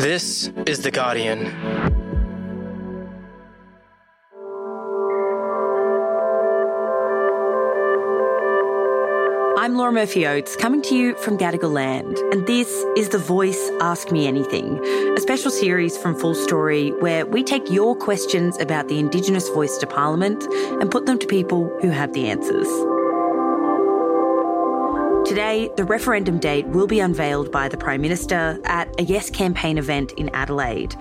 This is The Guardian. I'm Laura Murphy Oates, coming to you from Gadigal Land, and this is The Voice Ask Me Anything, a special series from Full Story where we take your questions about the Indigenous voice to Parliament and put them to people who have the answers. Today, the referendum date will be unveiled by the Prime Minister at a Yes campaign event in Adelaide.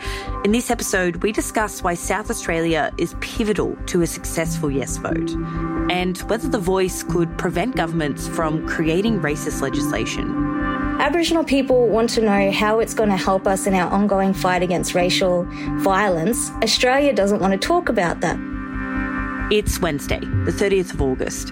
In this episode, we discuss why South Australia is pivotal to a successful Yes vote and whether the voice could prevent governments from creating racist legislation. Aboriginal people want to know how it's going to help us in our ongoing fight against racial violence. Australia doesn't want to talk about that. It's Wednesday, the 30th of August.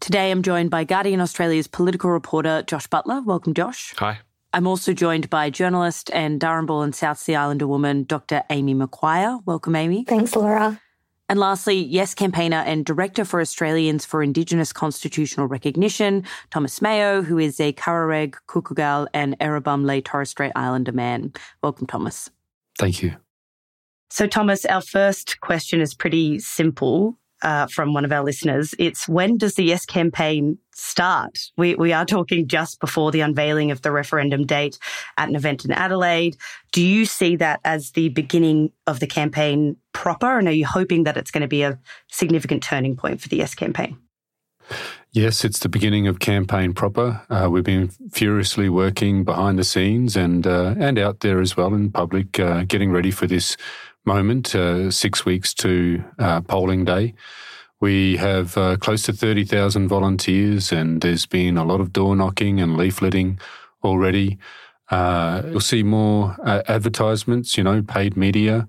Today I'm joined by Guardian Australia's political reporter Josh Butler. Welcome, Josh. Hi. I'm also joined by journalist and Darumbal and South Sea Islander woman Dr. Amy McQuire. Welcome, Amy. Thanks, Laura. And lastly, Yes campaigner and Director for Australians for Indigenous Constitutional Recognition, Thomas Mayo, who is a Kaurareg, Kalkalgal and Erubamle Torres Strait Islander man. Welcome, Thomas. Thank you. So, Thomas, our first question is pretty simple uh, from one of our listeners. It's when does the Yes campaign start? We, we are talking just before the unveiling of the referendum date at an event in Adelaide. Do you see that as the beginning of the campaign proper? And are you hoping that it's going to be a significant turning point for the Yes campaign? Yes, it's the beginning of campaign proper. Uh, we've been furiously working behind the scenes and uh, and out there as well in public, uh, getting ready for this moment. uh, six weeks to uh, polling day. We have uh, close to thirty thousand volunteers, and there's been a lot of door knocking and leafleting already. Uh, you'll see more uh, advertisements, you know, paid media.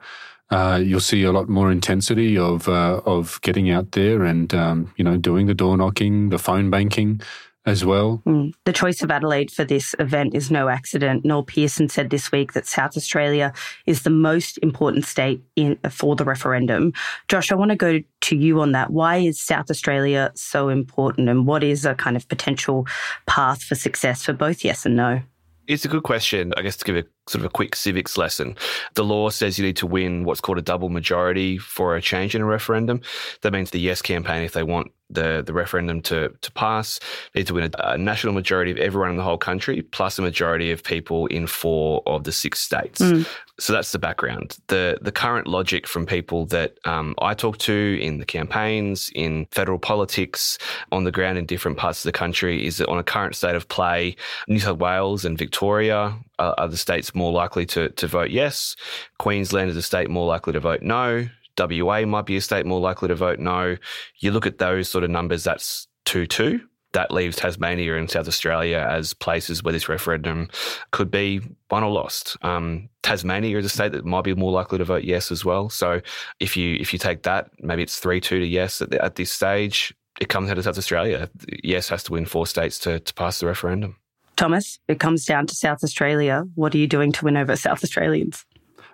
Uh, you'll see a lot more intensity of of getting out there and um, you know doing the door knocking, the phone banking as well. Mm. The choice of Adelaide for this event is no accident. Noel Pearson said this week that South Australia is the most important state in for the referendum. Josh, I want to go to you on that. Why is South Australia so important, and what is a kind of potential path for success for both yes and no? It's a good question. I guess to give a sort of a quick civics lesson. The law says you need to win what's called a double majority for a change in a referendum. That means the yes campaign, if they want the, the referendum to, to pass, need to win a, a, national majority of everyone in the whole country, plus a majority of people in four of the six states. Mm. So that's the background. The the current logic from people that um, I talk to in the campaigns, in federal politics, on the ground in different parts of the country is that on a current state of play, New South Wales and Victoria are, the states more likely to, to vote yes. Queensland is a state more likely to vote no. WA might be a state more likely to vote no. You look at those sort of numbers, that's 2 2 that leaves Tasmania and South Australia as places where this referendum could be won or lost. Um, Tasmania is a state that might be more likely to vote yes as well. So if you if you take that, maybe it's three two to yes at, the, at this stage. It comes out of South Australia. Yes has to win four states to, to pass the referendum. Thomas, it comes down to South Australia. What are you doing to win over South Australians?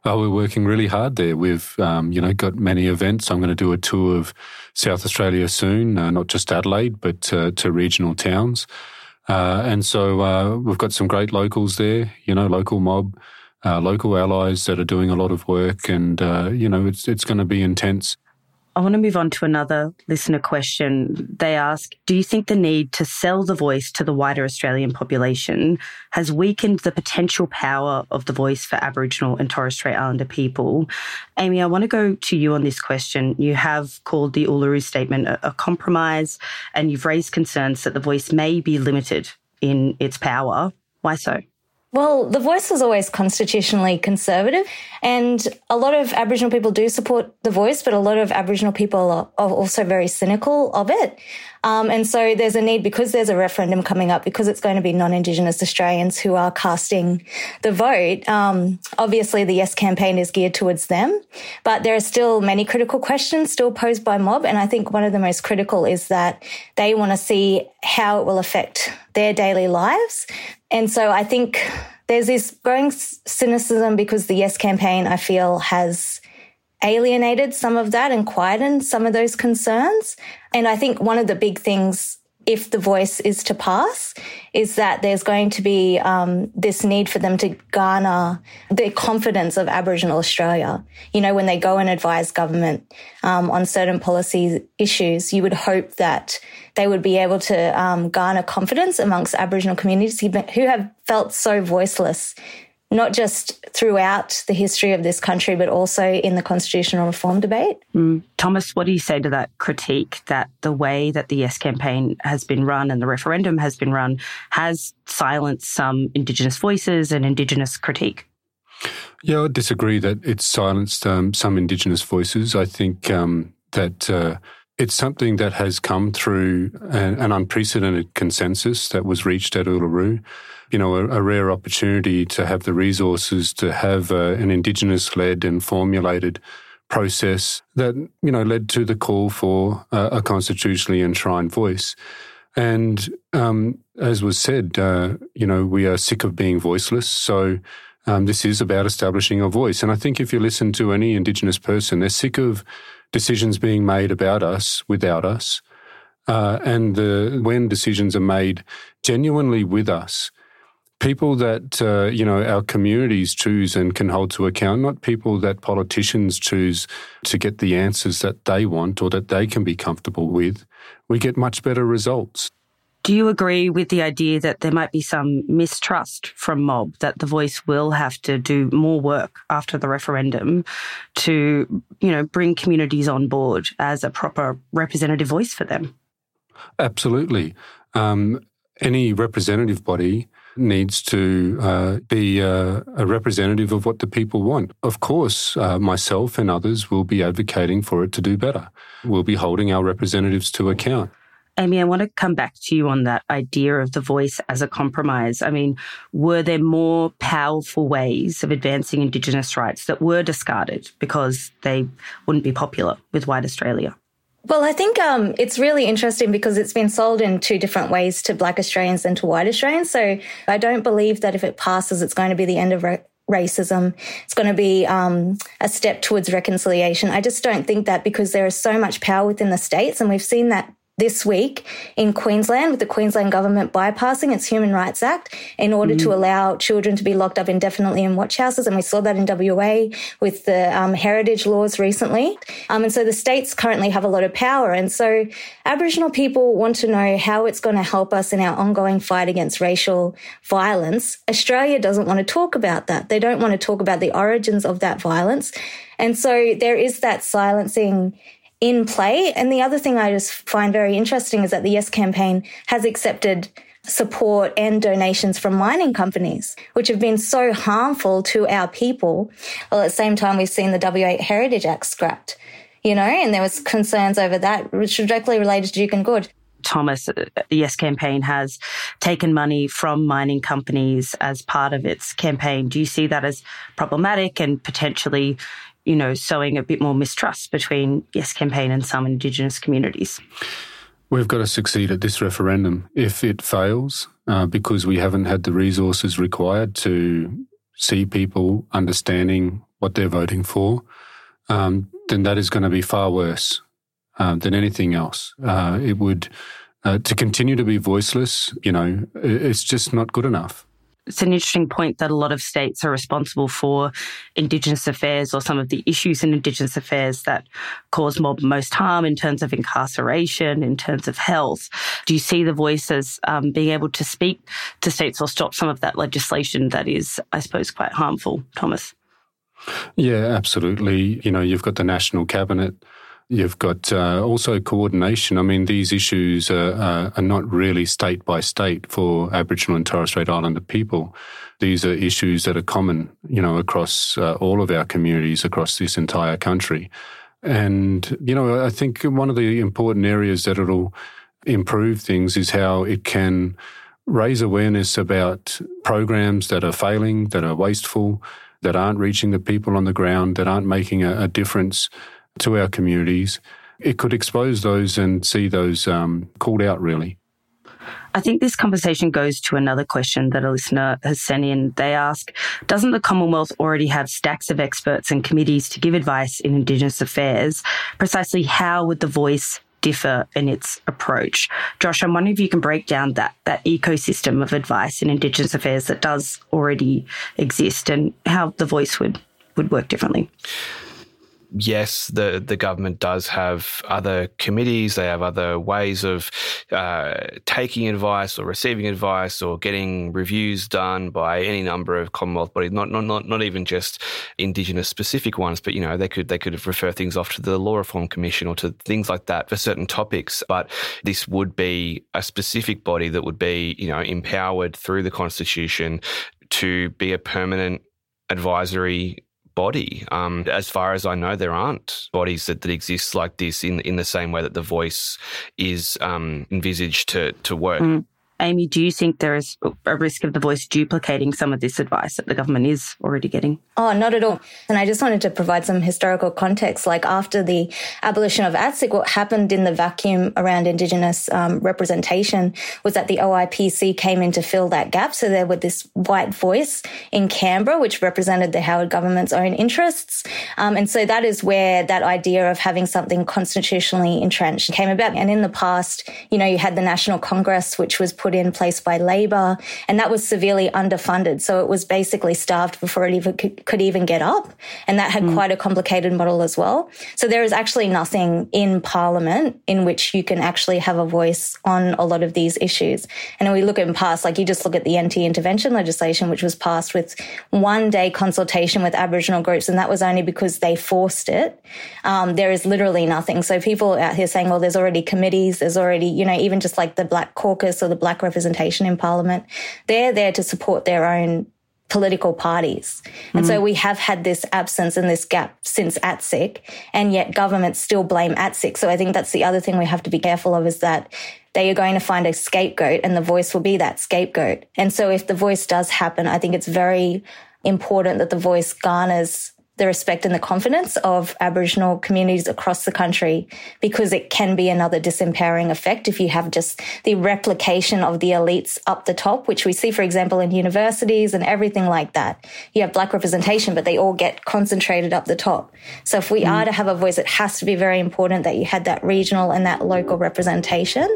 Oh, we're working really hard there. We've, um, you know, got many events. I'm going to do a tour of South Australia soon, uh, not just Adelaide, but uh, to regional towns. Uh, and so uh, we've got some great locals there, you know, local mob, uh, local allies that are doing a lot of work. And, uh, you know, it's, it's going to be intense. I want to move on to another listener question. They ask Do you think the need to sell the voice to the wider Australian population has weakened the potential power of the voice for Aboriginal and Torres Strait Islander people? Amy, I want to go to you on this question. You have called the Uluru Statement a, a compromise, and you've raised concerns that the voice may be limited in its power. Why so? Well, the voice was always constitutionally conservative, and a lot of Aboriginal people do support the voice, but a lot of Aboriginal people are, also very cynical of it. Um, and so there's a need because there's a referendum coming up, because it's going to be non-Indigenous Australians who are casting the vote. Um, obviously, the Yes campaign is geared towards them, but there are still many critical questions still posed by mob, and I think one of the most critical is that they want to see how it will affect their daily lives. And so I think there's this growing cynicism because the Yes campaign, I feel, has alienated some of that and quietened some of those concerns. And I think one of the big things if the voice is to pass, is that there's going to be um, this need for them to garner the confidence of Aboriginal Australia. You know, when they go and advise government um, on certain policy issues, you would hope that they would be able to um, garner confidence amongst Aboriginal communities who have felt so voiceless not just throughout the history of this country, but also in the constitutional reform debate. Mm. Thomas, what do you say to that critique that the way that the Yes campaign has been run and the referendum has been run has silenced some Indigenous voices and Indigenous critique? Yeah, I disagree that it's silenced um, some Indigenous voices. I think um, that. Uh, it's something that has come through an, an, unprecedented consensus that was reached at Uluru. You know, a, a rare opportunity to have the resources to have uh, an Indigenous led and formulated process that, you know, led to the call for uh, a constitutionally enshrined voice. And um, as was said, uh, you know, we are sick of being voiceless. So um, this is about establishing a voice. And I think if you listen to any Indigenous person, they're sick of decisions being made about us without us. Uh, and the, when decisions are made genuinely with us, people that uh, you know our communities choose and can hold to account, not people that politicians choose to get the answers that they want or that they can be comfortable with, we get much better results. Do you agree with the idea that there might be some mistrust from mob that the voice will have to do more work after the referendum to, you know, bring communities on board as a proper representative voice for them? Absolutely. Um, any representative body needs to uh, be uh, a representative of what the people want. Of course, uh, myself and others will be advocating for it to do better. We'll be holding our representatives to account. Amy, I want to come back to you on that idea of the voice as a compromise. I mean, were there more powerful ways of advancing Indigenous rights that were discarded because they wouldn't be popular with white Australia? Well, I think um, it's really interesting because it's been sold in two different ways to Black Australians and to white Australians. So I don't believe that if it passes, it's going to be the end of racism. It's going to be um, a step towards reconciliation. I just don't think that because there is so much power within the states, and we've seen that this week in Queensland with the Queensland government bypassing its Human Rights Act in order mm. to allow children to be locked up indefinitely in watch houses. And we saw that in WA with the um, heritage laws recently. Um, and so the states currently have a lot of power. And so Aboriginal people want to know how it's going to help us in our ongoing fight against racial violence. Australia doesn't want to talk about that. They don't want to talk about the origins of that violence. And so there is that silencing in play. And the other thing I just find very interesting is that the Yes campaign has accepted support and donations from mining companies, which have been so harmful to our people. Well, at the same time, we've seen the WA Heritage Act scrapped, you know, and there was concerns over that, which directly related to Juukan Gorge. Thomas, uh, the Yes campaign has taken money from mining companies as part of its campaign. Do you see that as problematic and potentially, you know, sowing a bit more mistrust between Yes Campaign and some Indigenous communities? We've got to succeed at this referendum. If it fails, uh, because we haven't had the resources required to see people understanding what they're voting for, um, then that is going to be far worse uh, than anything else. Uh, it would, uh, to continue to be voiceless, you know, it's just not good enough. It's an interesting point that a lot of states are responsible for Indigenous affairs or some of the issues in Indigenous affairs that cause most harm in terms of incarceration, in terms of health. Do you see the voices um, being able to speak to states or stop some of that legislation that is, I suppose, quite harmful, Thomas? Yeah, absolutely. You know, you've got the National Cabinet You've got uh, also coordination. I mean, these issues are, are, not really state by state for Aboriginal and Torres Strait Islander people. These are issues that are common, you know, across uh, all of our communities across this entire country. And, you know, I think one of the important areas that it'll improve things is how it can raise awareness about programs that are failing, that are wasteful, that aren't reaching the people on the ground, that aren't making a, a difference to our communities, it could expose those and see those um, called out really. I think this conversation goes to another question that a listener has sent in. They ask, doesn't the Commonwealth already have stacks of experts and committees to give advice in Indigenous affairs? Precisely how would the voice differ in its approach? Josh, I'm wondering if you can break down that, that ecosystem of advice in Indigenous affairs that does already exist and how the voice would, would work differently yes, the the government does have other committees. They have other ways of uh, taking advice or receiving advice or getting reviews done by any number of Commonwealth bodies. Not not not not even just Indigenous specific ones, but you know they could they could refer things off to the Law Reform Commission or to things like that for certain topics. But this would be a specific body that would be you know empowered through the Constitution to be a permanent advisory body. Um, as far as I know, there aren't bodies that, that exist like this in in the same way that the voice is um, envisaged to to work. Mm. Amy, do you think there is a risk of the voice duplicating some of this advice that the government is already getting? Oh, not at all. And I just wanted to provide some historical context. Like after the abolition of ATSIC, what happened in the vacuum around Indigenous um, representation was that the OIPC came in to fill that gap. So there was this white voice in Canberra, which represented the Howard government's own interests. Um, and so that is where that idea of having something constitutionally entrenched came about. And in the past, you know, you had the National Congress, which was put in place by Labor, and that was severely underfunded. So it was basically starved before it even could, even get up. And that had mm. quite a complicated model as well. So there is actually nothing in Parliament in which you can actually have a voice on a lot of these issues. And when we look in past, like you just look at the anti-intervention legislation, which was passed with one day consultation with Aboriginal groups, and that was only because they forced it. Um, there is literally nothing. So people out here saying, well, there's already committees, there's already, you know, even just like the Black Caucus or the Black representation in Parliament. They're there to support their own political parties. And mm. so we have had this absence and this gap since ATSIC, and yet governments still blame ATSIC. So I think that's the other thing we have to be careful of is that they are going to find a scapegoat and the voice will be that scapegoat. And so if the voice does happen, I think it's very important that the voice garners the respect and the confidence of Aboriginal communities across the country because it can be another disempowering effect if you have just the replication of the elites up the top, which we see, for example, in universities and everything like that. You have black representation, but they all get concentrated up the top. So if we mm. are to have a voice, it has to be very important that you had that regional and that local representation.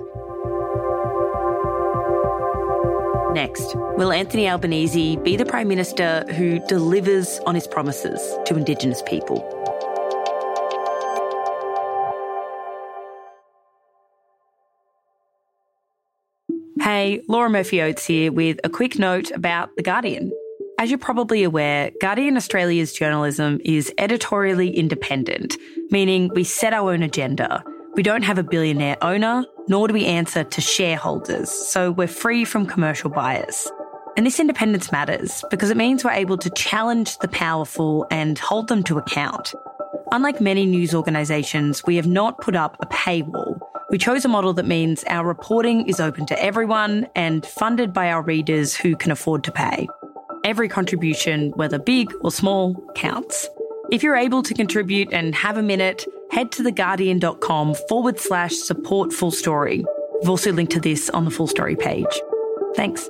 Next, will Anthony Albanese be the Prime Minister who delivers on his promises to Indigenous people? Hey, Laura Murphy Oates here with a quick note about The Guardian. As you're probably aware, Guardian Australia's journalism is editorially independent, meaning we set our own agenda. We don't have a billionaire owner, nor do we answer to shareholders, so we're free from commercial bias. And this independence matters because it means we're able to challenge the powerful and hold them to account. Unlike many news organisations, we have not put up a paywall. We chose a model that means our reporting is open to everyone and funded by our readers who can afford to pay. Every contribution, whether big or small, counts. If you're able to contribute and have a minute, head to theguardian.com forward slash support full story. We've also linked to this on the full story page. Thanks.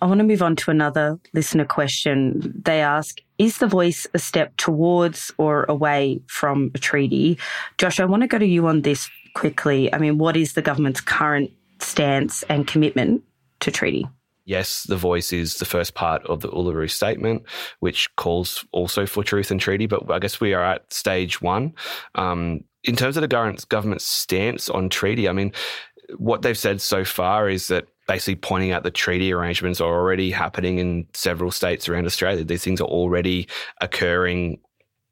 I want to move on to another listener question. They ask, is the voice a step towards or away from a treaty? Josh, I want to go to you on this quickly. I mean, what is the government's current stance and commitment to treaty? Yes, the voice is the first part of the Uluru Statement, which calls also for truth and treaty. But I guess we are at stage one. Um, in terms of the government's, government's stance on treaty, I mean, what they've said so far is that basically pointing out the treaty arrangements are already happening in several states around Australia. These things are already occurring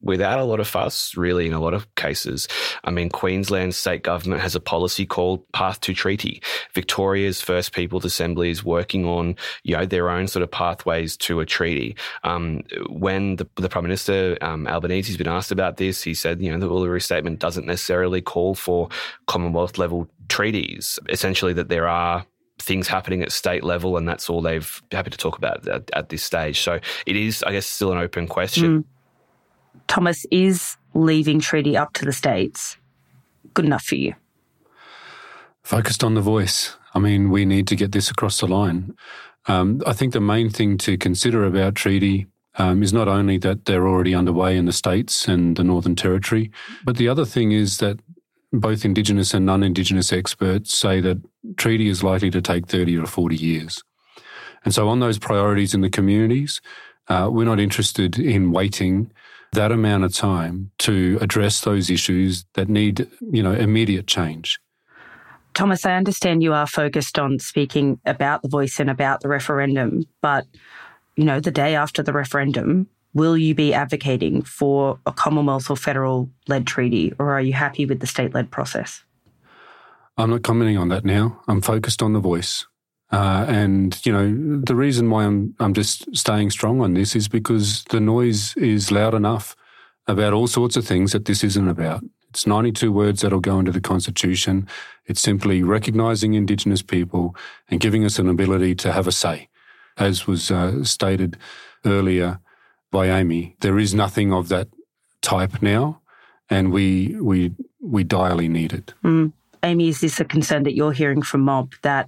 without a lot of fuss, really, in a lot of cases. I mean, Queensland's state government has a policy called Path to Treaty. Victoria's First Peoples Assembly is working on, you know, their own sort of pathways to a treaty. Um, when the, the Prime Minister, um, Albanese, has been asked about this, he said, you know, the Uluru Statement doesn't necessarily call for Commonwealth level treaties. Essentially, that there are things happening at state level, and that's all they've happy to talk about at, at this stage. So it is, I guess, still an open question. Mm. Thomas, is leaving treaty up to the states good enough for you? Focused on the voice. I mean, we need to get this across the line. Um, I think the main thing to consider about treaty um, is not only that they're already underway in the states and the Northern Territory, but the other thing is that both Indigenous and non Indigenous experts say that treaty is likely to take 30 or 40 years. And so, on those priorities in the communities, uh, we're not interested in waiting that amount of time to address those issues that need, you know, immediate change. Thomas, I understand you are focused on speaking about the voice and about the referendum, but, you know, the day after the referendum, will you be advocating for a Commonwealth or federal led treaty, or are you happy with the state led process? I'm not commenting on that now. I'm focused on the voice. Uh, and you know the reason why I'm I'm just staying strong on this is because the noise is loud enough about all sorts of things that this isn't about. It's 92 words that'll go into the Constitution. It's simply recognising Indigenous people and giving us an ability to have a say. As was uh, stated earlier by Amy, there is nothing of that type now, and we we we direly need it. Mm. Amy, is this a concern that you're hearing from Mob that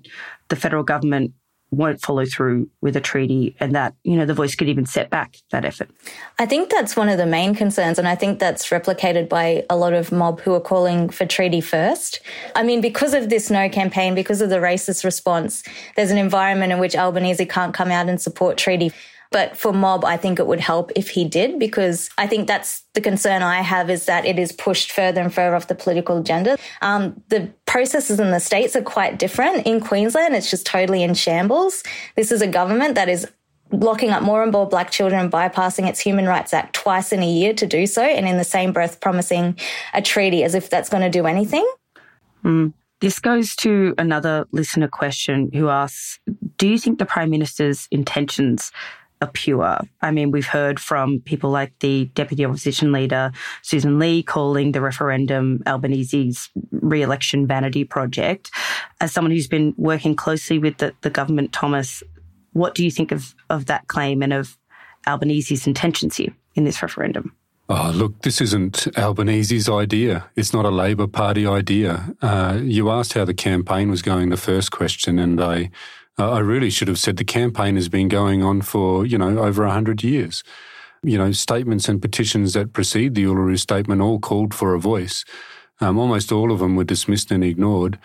the federal government won't follow through with a treaty and that, you know, the voice could even set back that effort? I think that's one of the main concerns. And I think that's replicated by a lot of mob who are calling for treaty first. I mean, because of this no campaign, because of the racist response, there's an environment in which Albanese can't come out and support treaty. But for Mob, I think it would help if he did, because I think that's the concern I have is that it is pushed further and further off the political agenda. Um, the processes in the states are quite different. In Queensland, it's just totally in shambles. This is a government that is locking up more and more black children and bypassing its Human Rights Act twice in a year to do so, and in the same breath promising a treaty as if that's going to do anything. Mm. This goes to another listener question who asks Do you think the Prime Minister's intentions are pure. I mean, we've heard from people like the Deputy Opposition Leader, Susan Lee, calling the referendum Albanese's re election vanity project. As someone who's been working closely with the, the government, Thomas, what do you think of, of that claim and of Albanese's intentions here in this referendum? Oh, look, this isn't Albanese's idea. It's not a Labor Party idea. Uh, you asked how the campaign was going, the first question, and I uh, I really should have said the campaign has been going on for, you know, over 100 years. You know, statements and petitions that precede the Uluru Statement all called for a voice. Um, almost all of them were dismissed and ignored.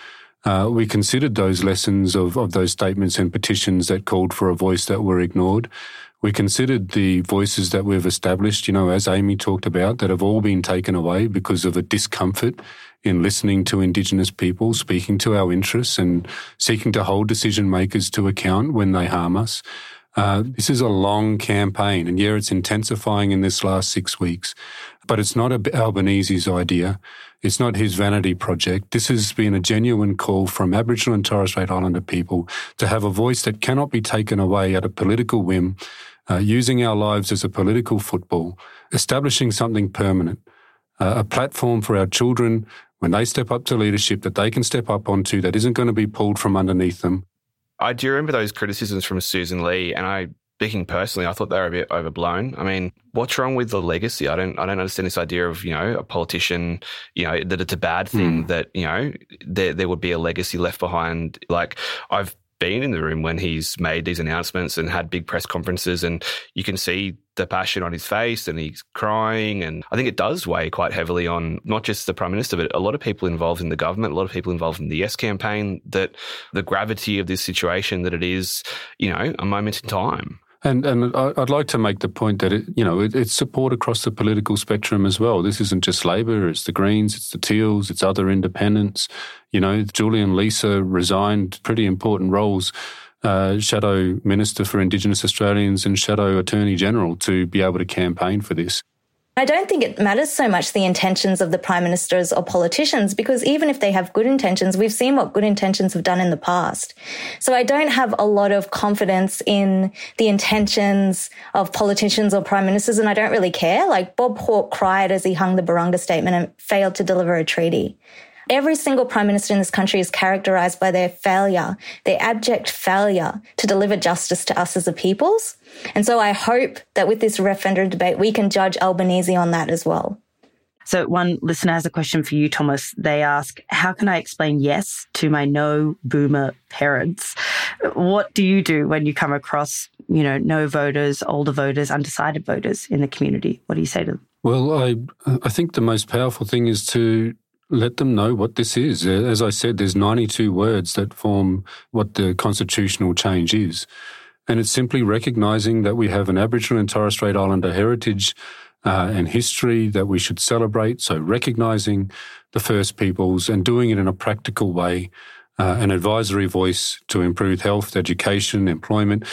Uh, we considered those lessons of, of those statements and petitions that called for a voice that were ignored. We considered the voices that we've established, you know, as Amy talked about, that have all been taken away because of a discomfort in listening to Indigenous people, speaking to our interests and seeking to hold decision makers to account when they harm us. Uh, this is a long campaign, and yeah, it's intensifying in this last six weeks, but it's not Albanese's idea. It's not his vanity project. This has been a genuine call from Aboriginal and Torres Strait Islander people to have a voice that cannot be taken away at a political whim, uh, using our lives as a political football, establishing something permanent, uh, a platform for our children when they step up to leadership that they can step up onto that isn't going to be pulled from underneath them. I do remember those criticisms from Susan Lee, and I, speaking personally, I thought they were a bit overblown. I mean, what's wrong with the legacy? I don't, I don't understand this idea of you know a politician, you know, that it's a bad thing mm. that you know there there would be a legacy left behind. Like I've been in the room when he's made these announcements and had big press conferences, and you can see the passion on his face and he's crying. And I think it does weigh quite heavily on not just the Prime Minister, but a lot of people involved in the government, a lot of people involved in the Yes campaign, that the gravity of this situation, that it is, you know, a moment in time. And and I'd like to make the point that it, you know it, it's support across the political spectrum as well. This isn't just Labor; it's the Greens, it's the Teals, it's other independents. You know, Julian Leeser resigned pretty important roles, uh, Shadow Minister for Indigenous Australians and Shadow Attorney General, to be able to campaign for this. I don't think it matters so much the intentions of the prime ministers or politicians because even if they have good intentions, we've seen what good intentions have done in the past. So I don't have a lot of confidence in the intentions of politicians or prime ministers and I don't really care. Like Bob Hawke cried as he hung the Barunga statement and failed to deliver a treaty. Every single prime minister in this country is characterized by their failure, their abject failure to deliver justice to us as a peoples. And so I hope that with this referendum debate, we can judge Albanese on that as well. So one listener has a question for you, Thomas. They ask, how can I explain yes to my no boomer parents? What do you do when you come across, you know, no voters, older voters, undecided voters in the community? What do you say to them? Well, I I think the most powerful thing is to let them know what this is. As I said, there's 92 words that form what the constitutional change is. And it's simply recognizing that we have an Aboriginal and Torres Strait Islander heritage uh, and history that we should celebrate. So recognizing the First Peoples and doing it in a practical way, uh, an advisory voice to improve health, education, employment,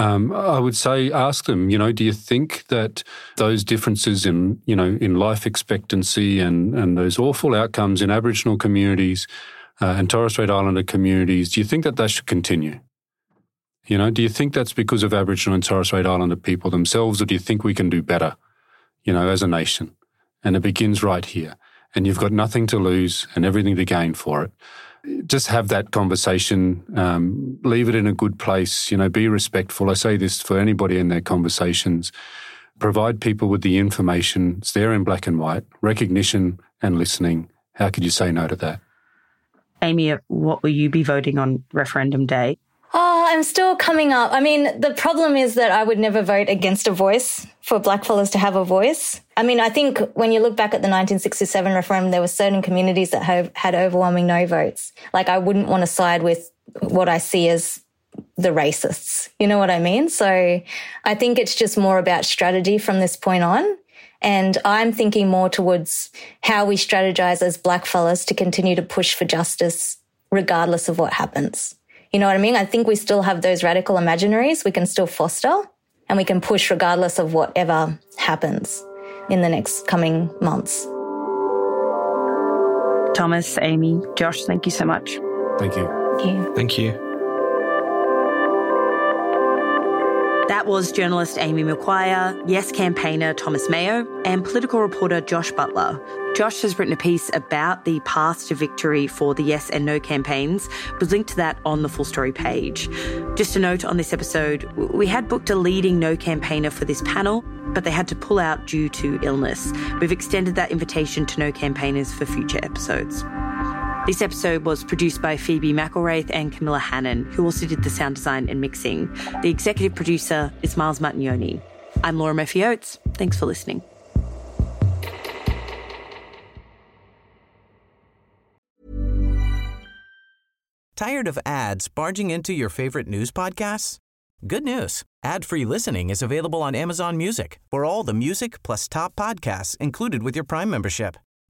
um, I would say ask them, you know, do you think that those differences in, you know, in life expectancy and, and those awful outcomes in Aboriginal communities uh, and Torres Strait Islander communities, do you think that that should continue? You know, do you think that's because of Aboriginal and Torres Strait Islander people themselves, or do you think we can do better, you know, as a nation? And it begins right here. And you've got nothing to lose and everything to gain for it just have that conversation, um, leave it in a good place, you know, be respectful. I say this for anybody in their conversations. Provide people with the information. It's there in black and white, recognition and listening. How could you say no to that? Amy, what will you be voting on referendum day? Oh, I'm still coming up. I mean, the problem is that I would never vote against a voice for black blackfellas to have a voice. I mean, I think when you look back at the 1967 referendum, there were certain communities that have had overwhelming no votes. Like, I wouldn't want to side with what I see as the racists. You know what I mean? So I think it's just more about strategy from this point on. And I'm thinking more towards how we strategize as black blackfellas to continue to push for justice regardless of what happens. You know what I mean? I think we still have those radical imaginaries we can still foster and we can push regardless of whatever happens in the next coming months. Thomas, Amy, Josh, thank you so much. Thank you. Thank you. Thank you. That was journalist Amy McQuire, Yes campaigner Thomas Mayo, and political reporter Josh Butler. Josh has written a piece about the path to victory for the Yes and No campaigns. We'll link to that on the full story page. Just a note on this episode, we had booked a leading No campaigner for this panel, but they had to pull out due to illness. We've extended that invitation to No campaigners for future episodes. This episode was produced by Phoebe McElraith and Camilla Hannan, who also did the sound design and mixing. The executive producer is Miles Martignoni. I'm Laura Murphy Oates. Thanks for listening. Tired of ads barging into your favorite news podcasts? Good news. Ad-free listening is available on Amazon Music for all the music plus top podcasts included with your Prime membership.